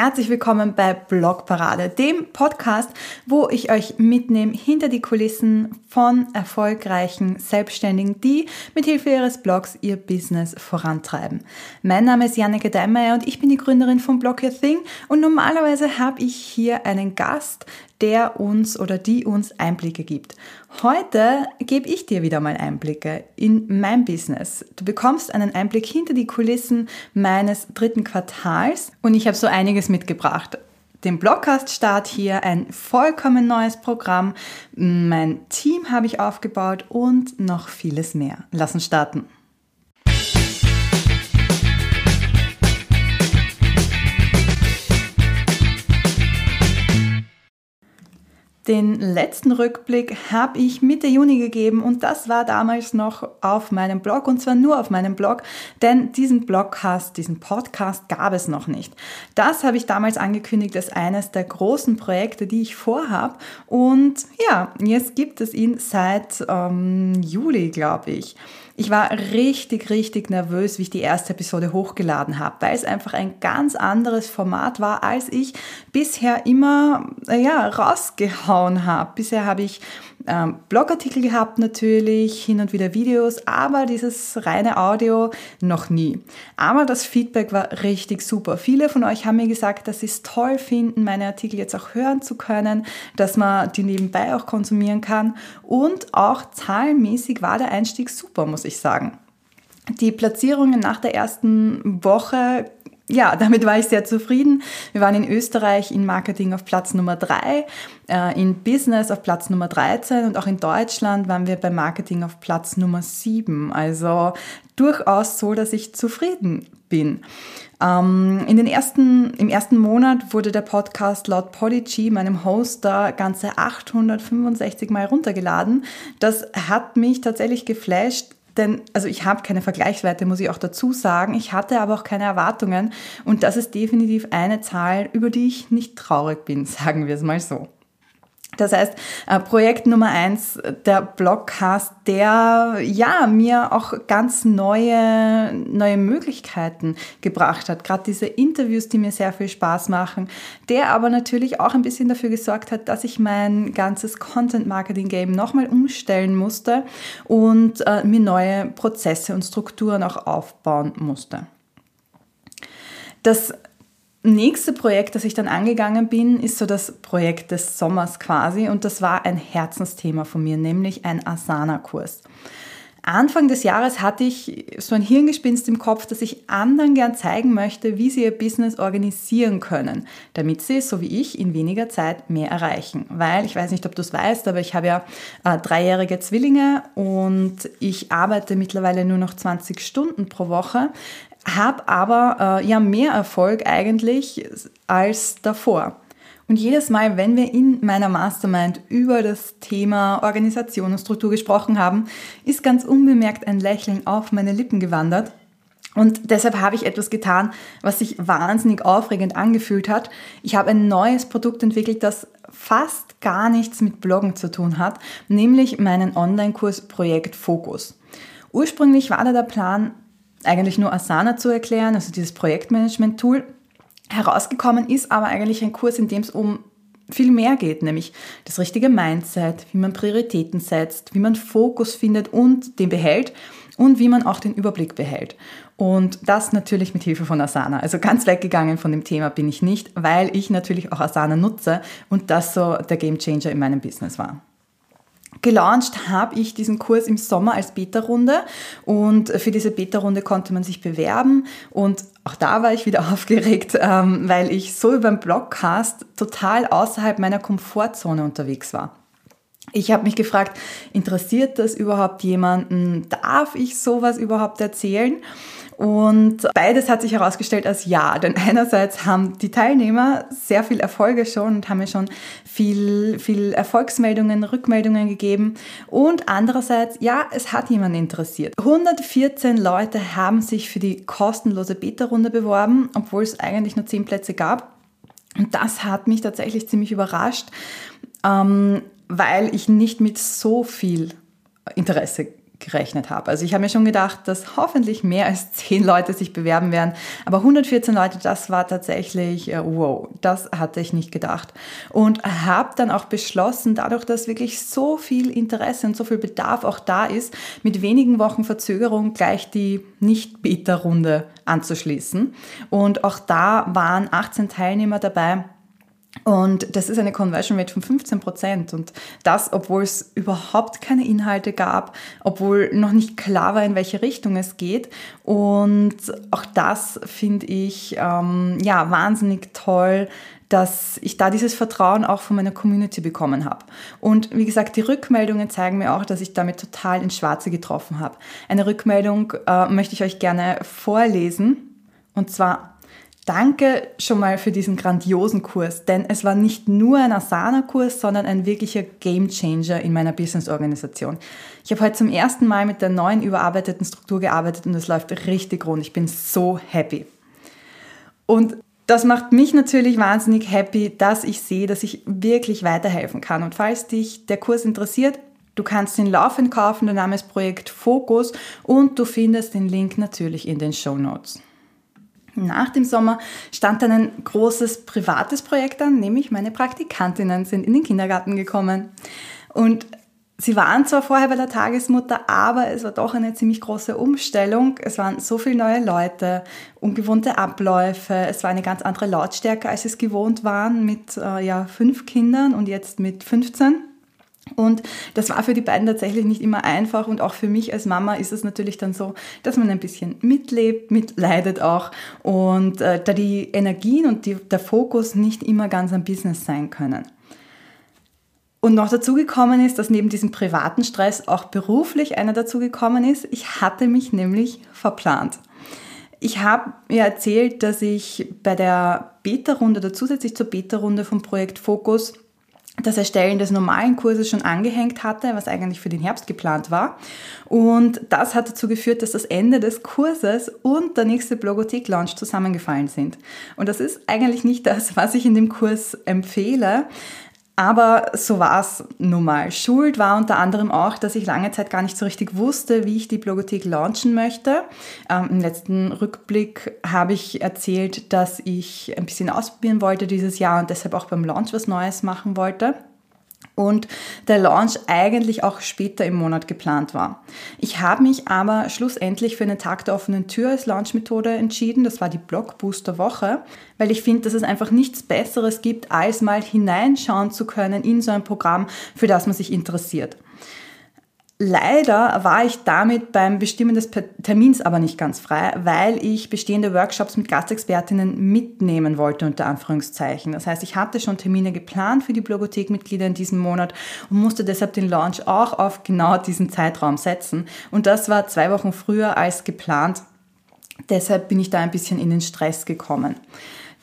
Herzlich willkommen bei Blogparade, dem Podcast, wo ich euch mitnehme hinter die Kulissen von erfolgreichen Selbstständigen, die mit Hilfe ihres Blogs ihr Business vorantreiben. Mein Name ist Janneke Deinmeier und ich bin die Gründerin von Blog Your Thing und normalerweise habe ich hier einen Gast, der uns oder die uns Einblicke gibt. Heute gebe ich dir wieder mal Einblicke in mein Business. Du bekommst einen Einblick hinter die Kulissen meines dritten Quartals und ich habe so einiges mitgebracht. Den Blogcast-Start hier, ein vollkommen neues Programm, mein Team habe ich aufgebaut und noch vieles mehr. Lass uns starten. Den letzten Rückblick habe ich Mitte Juni gegeben und das war damals noch auf meinem Blog und zwar nur auf meinem Blog, denn diesen Blogcast, diesen Podcast gab es noch nicht. Das habe ich damals angekündigt als eines der großen Projekte, die ich vorhabe und ja, jetzt gibt es ihn seit ähm, Juli, glaube ich. Ich war richtig, richtig nervös, wie ich die erste Episode hochgeladen habe, weil es einfach ein ganz anderes Format war, als ich bisher immer ja, rausgehauen habe. Bisher habe ich ähm, Blogartikel gehabt natürlich, hin und wieder Videos, aber dieses reine Audio noch nie. Aber das Feedback war richtig super. Viele von euch haben mir gesagt, dass sie es toll finden, meine Artikel jetzt auch hören zu können, dass man die nebenbei auch konsumieren kann und auch zahlenmäßig war der Einstieg super, muss ich sagen. Die Platzierungen nach der ersten Woche ja, damit war ich sehr zufrieden. Wir waren in Österreich in Marketing auf Platz Nummer 3, äh, in Business auf Platz Nummer 13 und auch in Deutschland waren wir bei Marketing auf Platz Nummer 7. Also durchaus so, dass ich zufrieden bin. Ähm, in den ersten, Im ersten Monat wurde der Podcast laut Podigy, meinem Hoster, ganze 865 Mal runtergeladen. Das hat mich tatsächlich geflasht, denn, also ich habe keine Vergleichswerte, muss ich auch dazu sagen. Ich hatte aber auch keine Erwartungen. Und das ist definitiv eine Zahl, über die ich nicht traurig bin, sagen wir es mal so. Das heißt, äh, Projekt Nummer eins, der Blogcast, der ja mir auch ganz neue, neue Möglichkeiten gebracht hat. Gerade diese Interviews, die mir sehr viel Spaß machen, der aber natürlich auch ein bisschen dafür gesorgt hat, dass ich mein ganzes Content-Marketing-Game nochmal umstellen musste und äh, mir neue Prozesse und Strukturen auch aufbauen musste. Das nächste Projekt, das ich dann angegangen bin, ist so das Projekt des Sommers quasi und das war ein Herzensthema von mir, nämlich ein Asana-Kurs. Anfang des Jahres hatte ich so ein Hirngespinst im Kopf, dass ich anderen gern zeigen möchte, wie sie ihr Business organisieren können, damit sie, so wie ich, in weniger Zeit mehr erreichen. Weil, ich weiß nicht, ob du es weißt, aber ich habe ja äh, dreijährige Zwillinge und ich arbeite mittlerweile nur noch 20 Stunden pro Woche habe aber äh, ja mehr Erfolg eigentlich als davor. Und jedes Mal, wenn wir in meiner Mastermind über das Thema Organisation und Struktur gesprochen haben, ist ganz unbemerkt ein Lächeln auf meine Lippen gewandert. Und deshalb habe ich etwas getan, was sich wahnsinnig aufregend angefühlt hat. Ich habe ein neues Produkt entwickelt, das fast gar nichts mit Bloggen zu tun hat, nämlich meinen Online-Kurs Projekt Fokus. Ursprünglich war da der Plan, eigentlich nur Asana zu erklären, also dieses Projektmanagement-Tool. Herausgekommen ist aber eigentlich ein Kurs, in dem es um viel mehr geht, nämlich das richtige Mindset, wie man Prioritäten setzt, wie man Fokus findet und den behält und wie man auch den Überblick behält. Und das natürlich mit Hilfe von Asana. Also ganz weggegangen von dem Thema bin ich nicht, weil ich natürlich auch Asana nutze und das so der Gamechanger in meinem Business war. Gelauncht habe ich diesen Kurs im Sommer als Beta-Runde und für diese Beta-Runde konnte man sich bewerben und auch da war ich wieder aufgeregt, ähm, weil ich so über den Blogcast total außerhalb meiner Komfortzone unterwegs war. Ich habe mich gefragt, interessiert das überhaupt jemanden? Darf ich sowas überhaupt erzählen? Und beides hat sich herausgestellt als ja, denn einerseits haben die Teilnehmer sehr viel Erfolge schon und haben mir schon viel, viel Erfolgsmeldungen, Rückmeldungen gegeben. Und andererseits, ja, es hat jemand interessiert. 114 Leute haben sich für die kostenlose Beta-Runde beworben, obwohl es eigentlich nur 10 Plätze gab. Und das hat mich tatsächlich ziemlich überrascht, ähm, weil ich nicht mit so viel Interesse gerechnet habe. Also ich habe mir schon gedacht, dass hoffentlich mehr als zehn Leute sich bewerben werden, aber 114 Leute, das war tatsächlich, äh, wow, das hatte ich nicht gedacht. Und habe dann auch beschlossen, dadurch, dass wirklich so viel Interesse und so viel Bedarf auch da ist, mit wenigen Wochen Verzögerung gleich die Nicht-Beta-Runde anzuschließen. Und auch da waren 18 Teilnehmer dabei und das ist eine Conversion Rate von 15 Prozent. Und das, obwohl es überhaupt keine Inhalte gab, obwohl noch nicht klar war, in welche Richtung es geht. Und auch das finde ich ähm, ja wahnsinnig toll, dass ich da dieses Vertrauen auch von meiner Community bekommen habe. Und wie gesagt, die Rückmeldungen zeigen mir auch, dass ich damit total ins Schwarze getroffen habe. Eine Rückmeldung äh, möchte ich euch gerne vorlesen. Und zwar Danke schon mal für diesen grandiosen Kurs, denn es war nicht nur ein Asana-Kurs, sondern ein wirklicher Gamechanger in meiner Business-Organisation. Ich habe heute zum ersten Mal mit der neuen überarbeiteten Struktur gearbeitet und es läuft richtig rund. Ich bin so happy. Und das macht mich natürlich wahnsinnig happy, dass ich sehe, dass ich wirklich weiterhelfen kann. Und falls dich der Kurs interessiert, Du kannst ihn laufend kaufen, der Name ist Projekt Fokus und du findest den Link natürlich in den Show Notes. Nach dem Sommer stand dann ein großes privates Projekt an, nämlich meine Praktikantinnen sind in den Kindergarten gekommen. Und sie waren zwar vorher bei der Tagesmutter, aber es war doch eine ziemlich große Umstellung. Es waren so viele neue Leute, ungewohnte Abläufe, es war eine ganz andere Lautstärke, als es gewohnt waren mit äh, ja, fünf Kindern und jetzt mit 15. Und das war für die beiden tatsächlich nicht immer einfach und auch für mich als Mama ist es natürlich dann so, dass man ein bisschen mitlebt, mitleidet auch und äh, da die Energien und die, der Fokus nicht immer ganz am Business sein können. Und noch dazu gekommen ist, dass neben diesem privaten Stress auch beruflich einer dazu gekommen ist. Ich hatte mich nämlich verplant. Ich habe mir erzählt, dass ich bei der Beta-Runde oder zusätzlich zur Beta-Runde vom Projekt Fokus das Erstellen des normalen Kurses schon angehängt hatte, was eigentlich für den Herbst geplant war. Und das hat dazu geführt, dass das Ende des Kurses und der nächste Blogothek-Launch zusammengefallen sind. Und das ist eigentlich nicht das, was ich in dem Kurs empfehle. Aber so war es nun mal. Schuld war unter anderem auch, dass ich lange Zeit gar nicht so richtig wusste, wie ich die Blogothek launchen möchte. Ähm, Im letzten Rückblick habe ich erzählt, dass ich ein bisschen ausprobieren wollte dieses Jahr und deshalb auch beim Launch was Neues machen wollte und der Launch eigentlich auch später im Monat geplant war. Ich habe mich aber schlussendlich für einen Tag der offenen Tür als Launchmethode entschieden. Das war die Blockbooster Woche, weil ich finde, dass es einfach nichts Besseres gibt, als mal hineinschauen zu können in so ein Programm, für das man sich interessiert. Leider war ich damit beim Bestimmen des Termins aber nicht ganz frei, weil ich bestehende Workshops mit Gastexpertinnen mitnehmen wollte, unter Anführungszeichen. Das heißt, ich hatte schon Termine geplant für die Blogothek-Mitglieder in diesem Monat und musste deshalb den Launch auch auf genau diesen Zeitraum setzen. Und das war zwei Wochen früher als geplant. Deshalb bin ich da ein bisschen in den Stress gekommen.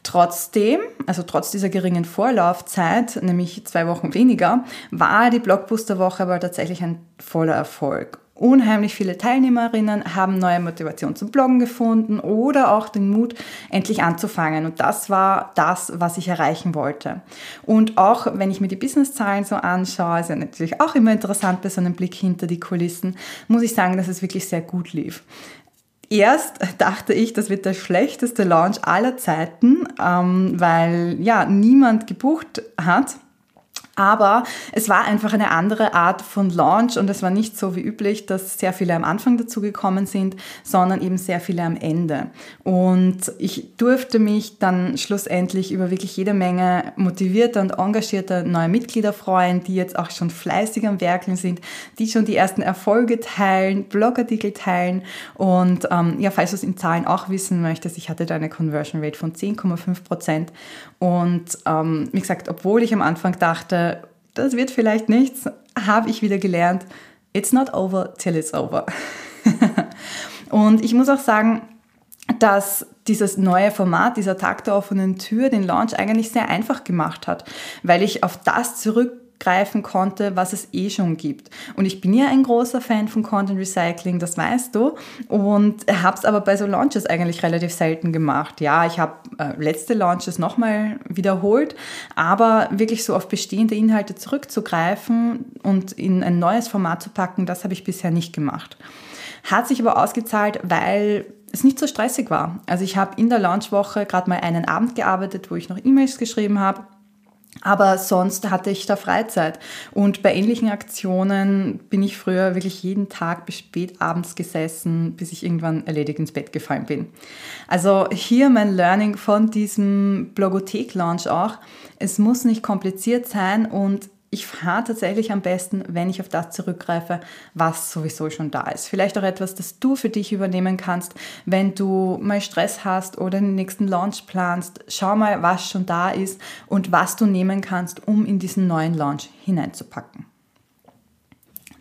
Trotzdem, also trotz dieser geringen Vorlaufzeit, nämlich zwei Wochen weniger, war die Blockbuster-Woche aber tatsächlich ein voller Erfolg. Unheimlich viele Teilnehmerinnen haben neue Motivation zum Bloggen gefunden oder auch den Mut, endlich anzufangen. Und das war das, was ich erreichen wollte. Und auch wenn ich mir die Businesszahlen so anschaue, ist ja natürlich auch immer interessant bei so einem Blick hinter die Kulissen, muss ich sagen, dass es wirklich sehr gut lief. Erst dachte ich, das wird der schlechteste Launch aller Zeiten, ähm, weil ja niemand gebucht hat. Aber es war einfach eine andere Art von Launch und es war nicht so wie üblich, dass sehr viele am Anfang dazu gekommen sind, sondern eben sehr viele am Ende. Und ich durfte mich dann schlussendlich über wirklich jede Menge motivierter und engagierter neue Mitglieder freuen, die jetzt auch schon fleißig am Werkeln sind, die schon die ersten Erfolge teilen, Blogartikel teilen. Und ähm, ja, falls du es in Zahlen auch wissen möchtest, ich hatte da eine Conversion Rate von 10,5 Prozent. Und ähm, wie gesagt, obwohl ich am Anfang dachte, das wird vielleicht nichts, habe ich wieder gelernt, it's not over till it's over. und ich muss auch sagen, dass dieses neue Format, dieser Tag der offenen Tür, den Launch eigentlich sehr einfach gemacht hat, weil ich auf das zurück zurückgreifen konnte, was es eh schon gibt. Und ich bin ja ein großer Fan von Content Recycling, das weißt du. Und habe es aber bei so Launches eigentlich relativ selten gemacht. Ja, ich habe äh, letzte Launches nochmal wiederholt, aber wirklich so auf bestehende Inhalte zurückzugreifen und in ein neues Format zu packen, das habe ich bisher nicht gemacht. Hat sich aber ausgezahlt, weil es nicht so stressig war. Also ich habe in der Launchwoche gerade mal einen Abend gearbeitet, wo ich noch E-Mails geschrieben habe. Aber sonst hatte ich da Freizeit. Und bei ähnlichen Aktionen bin ich früher wirklich jeden Tag bis spät abends gesessen, bis ich irgendwann erledigt ins Bett gefallen bin. Also hier mein Learning von diesem Blogothek-Launch auch. Es muss nicht kompliziert sein und ich fahre tatsächlich am besten, wenn ich auf das zurückgreife, was sowieso schon da ist. Vielleicht auch etwas, das du für dich übernehmen kannst, wenn du mal Stress hast oder den nächsten Launch planst. Schau mal, was schon da ist und was du nehmen kannst, um in diesen neuen Launch hineinzupacken.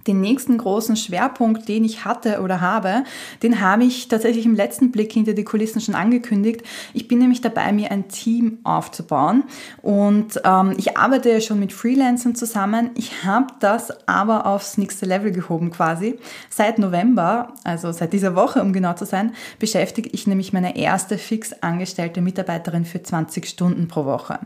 Den nächsten großen Schwerpunkt, den ich hatte oder habe, den habe ich tatsächlich im letzten Blick hinter die Kulissen schon angekündigt. Ich bin nämlich dabei, mir ein Team aufzubauen und ähm, ich arbeite ja schon mit Freelancern zusammen. Ich habe das aber aufs nächste Level gehoben quasi. Seit November, also seit dieser Woche, um genau zu sein, beschäftige ich nämlich meine erste fix angestellte Mitarbeiterin für 20 Stunden pro Woche.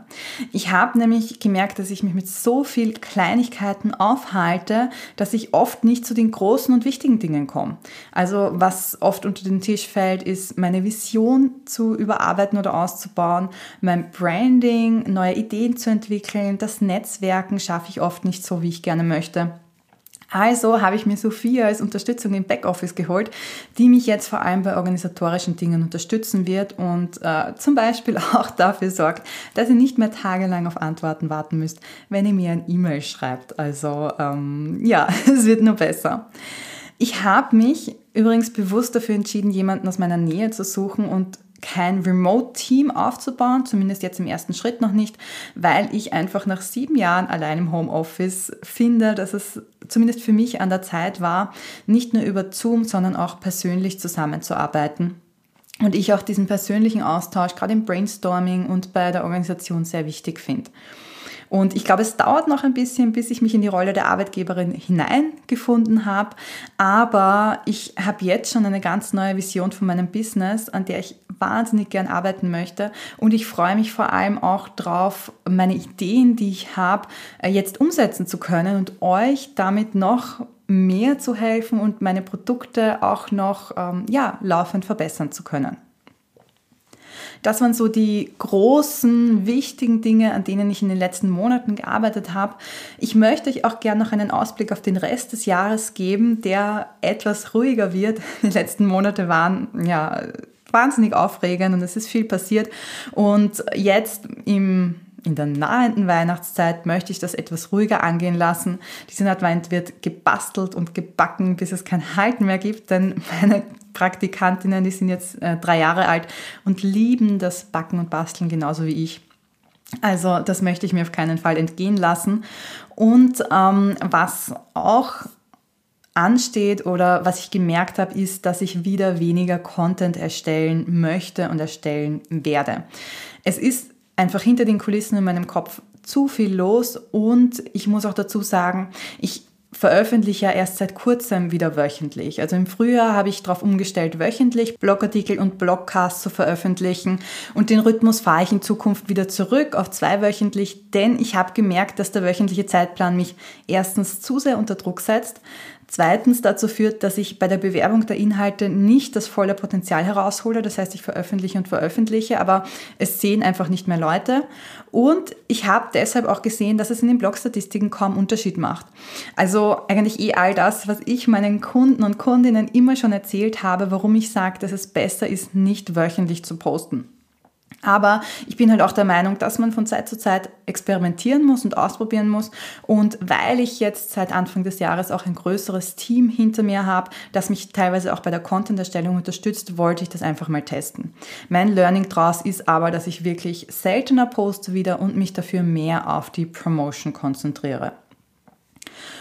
Ich habe nämlich gemerkt, dass ich mich mit so viel Kleinigkeiten aufhalte, dass ich oft nicht zu den großen und wichtigen Dingen komme. Also was oft unter den Tisch fällt, ist meine Vision zu überarbeiten oder auszubauen, mein Branding, neue Ideen zu entwickeln, das Netzwerken schaffe ich oft nicht so, wie ich gerne möchte. Also habe ich mir Sophia als Unterstützung im Backoffice geholt, die mich jetzt vor allem bei organisatorischen Dingen unterstützen wird und äh, zum Beispiel auch dafür sorgt, dass ihr nicht mehr tagelang auf Antworten warten müsst, wenn ihr mir ein E-Mail schreibt. Also ähm, ja, es wird nur besser. Ich habe mich übrigens bewusst dafür entschieden, jemanden aus meiner Nähe zu suchen und kein Remote-Team aufzubauen, zumindest jetzt im ersten Schritt noch nicht, weil ich einfach nach sieben Jahren allein im Homeoffice finde, dass es zumindest für mich an der Zeit war, nicht nur über Zoom, sondern auch persönlich zusammenzuarbeiten. Und ich auch diesen persönlichen Austausch gerade im Brainstorming und bei der Organisation sehr wichtig finde. Und ich glaube, es dauert noch ein bisschen, bis ich mich in die Rolle der Arbeitgeberin hineingefunden habe. Aber ich habe jetzt schon eine ganz neue Vision von meinem Business, an der ich wahnsinnig gern arbeiten möchte. Und ich freue mich vor allem auch drauf, meine Ideen, die ich habe, äh, jetzt umsetzen zu können und euch damit noch mehr zu helfen und meine Produkte auch noch ähm, ja, laufend verbessern zu können. Das waren so die großen, wichtigen Dinge, an denen ich in den letzten Monaten gearbeitet habe. Ich möchte euch auch gerne noch einen Ausblick auf den Rest des Jahres geben, der etwas ruhiger wird. Die letzten Monate waren ja wahnsinnig aufregend und es ist viel passiert. Und jetzt im in der nahenden Weihnachtszeit möchte ich das etwas ruhiger angehen lassen. Diesen Advent wird gebastelt und gebacken, bis es kein Halten mehr gibt, denn meine Praktikantinnen, die sind jetzt äh, drei Jahre alt und lieben das Backen und Basteln genauso wie ich. Also das möchte ich mir auf keinen Fall entgehen lassen. Und ähm, was auch ansteht oder was ich gemerkt habe, ist, dass ich wieder weniger Content erstellen möchte und erstellen werde. Es ist einfach hinter den Kulissen in meinem Kopf zu viel los und ich muss auch dazu sagen, ich veröffentliche ja erst seit kurzem wieder wöchentlich. Also im Frühjahr habe ich darauf umgestellt, wöchentlich Blogartikel und Blogcasts zu veröffentlichen und den Rhythmus fahre ich in Zukunft wieder zurück auf zweiwöchentlich, denn ich habe gemerkt, dass der wöchentliche Zeitplan mich erstens zu sehr unter Druck setzt, zweitens dazu führt, dass ich bei der Bewerbung der Inhalte nicht das volle Potenzial heraushole. Das heißt, ich veröffentliche und veröffentliche, aber es sehen einfach nicht mehr Leute. Und ich habe deshalb auch gesehen, dass es in den Blogstatistiken kaum Unterschied macht. Also eigentlich eh all das, was ich meinen Kunden und Kundinnen immer schon erzählt habe, warum ich sage, dass es besser ist, nicht wöchentlich zu posten. Aber ich bin halt auch der Meinung, dass man von Zeit zu Zeit experimentieren muss und ausprobieren muss. Und weil ich jetzt seit Anfang des Jahres auch ein größeres Team hinter mir habe, das mich teilweise auch bei der Content-Erstellung unterstützt, wollte ich das einfach mal testen. Mein Learning daraus ist aber, dass ich wirklich seltener poste wieder und mich dafür mehr auf die Promotion konzentriere.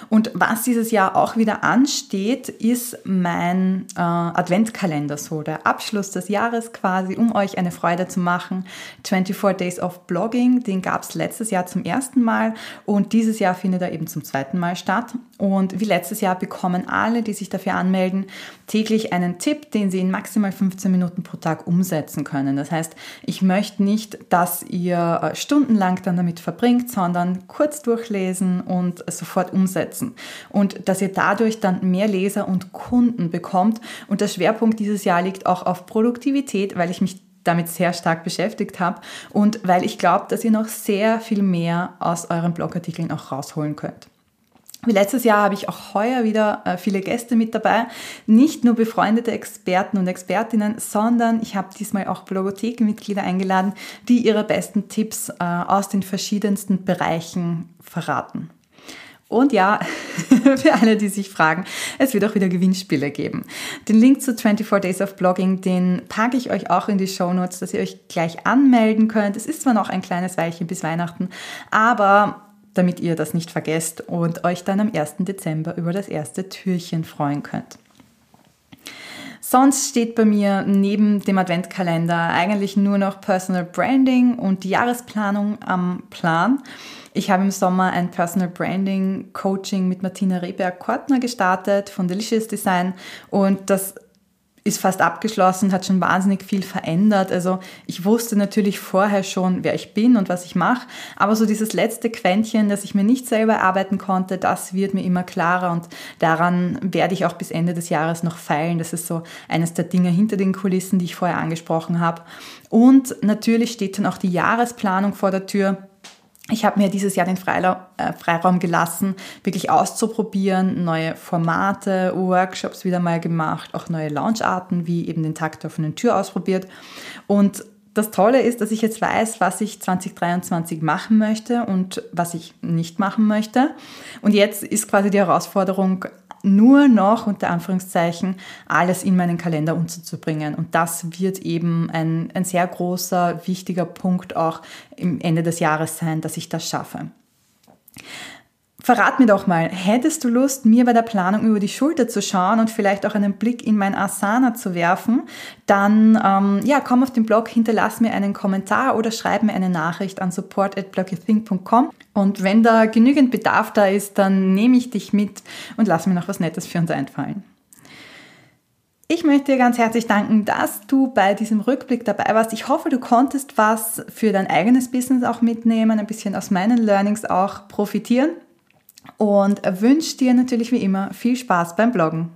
Und was dieses Jahr auch wieder ansteht, ist mein äh, Adventkalender, so der Abschluss des Jahres quasi, um euch eine Freude zu machen. 24 Days of Blogging, den gab es letztes Jahr zum ersten Mal und dieses Jahr findet er eben zum zweiten Mal statt. Und wie letztes Jahr bekommen alle, die sich dafür anmelden, täglich einen Tipp, den sie in maximal 15 Minuten pro Tag umsetzen können. Das heißt, ich möchte nicht, dass ihr äh, stundenlang dann damit verbringt, sondern kurz durchlesen und sofort umsetzen. Und dass ihr dadurch dann mehr Leser und Kunden bekommt. Und der Schwerpunkt dieses Jahr liegt auch auf Produktivität, weil ich mich damit sehr stark beschäftigt habe und weil ich glaube, dass ihr noch sehr viel mehr aus euren Blogartikeln auch rausholen könnt. Wie letztes Jahr habe ich auch heuer wieder äh, viele Gäste mit dabei. Nicht nur befreundete Experten und Expertinnen, sondern ich habe diesmal auch Blogothekenmitglieder eingeladen, die ihre besten Tipps äh, aus den verschiedensten Bereichen verraten. Und ja, für alle, die sich fragen, es wird auch wieder Gewinnspiele geben. Den Link zu 24 Days of Blogging, den packe ich euch auch in die Show Notes, dass ihr euch gleich anmelden könnt. Es ist zwar noch ein kleines Weilchen bis Weihnachten, aber damit ihr das nicht vergesst und euch dann am 1. Dezember über das erste Türchen freuen könnt. Sonst steht bei mir neben dem Adventkalender eigentlich nur noch Personal Branding und die Jahresplanung am Plan. Ich habe im Sommer ein Personal Branding Coaching mit Martina Rehberg-Kortner gestartet von Delicious Design und das ist fast abgeschlossen, hat schon wahnsinnig viel verändert. Also ich wusste natürlich vorher schon, wer ich bin und was ich mache, aber so dieses letzte Quäntchen, das ich mir nicht selber erarbeiten konnte, das wird mir immer klarer und daran werde ich auch bis Ende des Jahres noch feilen. Das ist so eines der Dinge hinter den Kulissen, die ich vorher angesprochen habe. Und natürlich steht dann auch die Jahresplanung vor der Tür. Ich habe mir dieses Jahr den äh, Freiraum gelassen, wirklich auszuprobieren, neue Formate, Workshops wieder mal gemacht, auch neue Launcharten wie eben den Takt der offenen Tür ausprobiert. Und das Tolle ist, dass ich jetzt weiß, was ich 2023 machen möchte und was ich nicht machen möchte. Und jetzt ist quasi die Herausforderung, nur noch unter Anführungszeichen alles in meinen Kalender unterzubringen. Und das wird eben ein, ein sehr großer, wichtiger Punkt auch im Ende des Jahres sein, dass ich das schaffe. Verrat mir doch mal, hättest du Lust, mir bei der Planung über die Schulter zu schauen und vielleicht auch einen Blick in mein Asana zu werfen? Dann ähm, ja, komm auf den Blog, hinterlass mir einen Kommentar oder schreib mir eine Nachricht an support@blogyourthink.com. Und wenn da genügend Bedarf da ist, dann nehme ich dich mit und lass mir noch was Nettes für uns einfallen. Ich möchte dir ganz herzlich danken, dass du bei diesem Rückblick dabei warst. Ich hoffe, du konntest was für dein eigenes Business auch mitnehmen, ein bisschen aus meinen Learnings auch profitieren und wünsche dir natürlich wie immer viel Spaß beim Bloggen.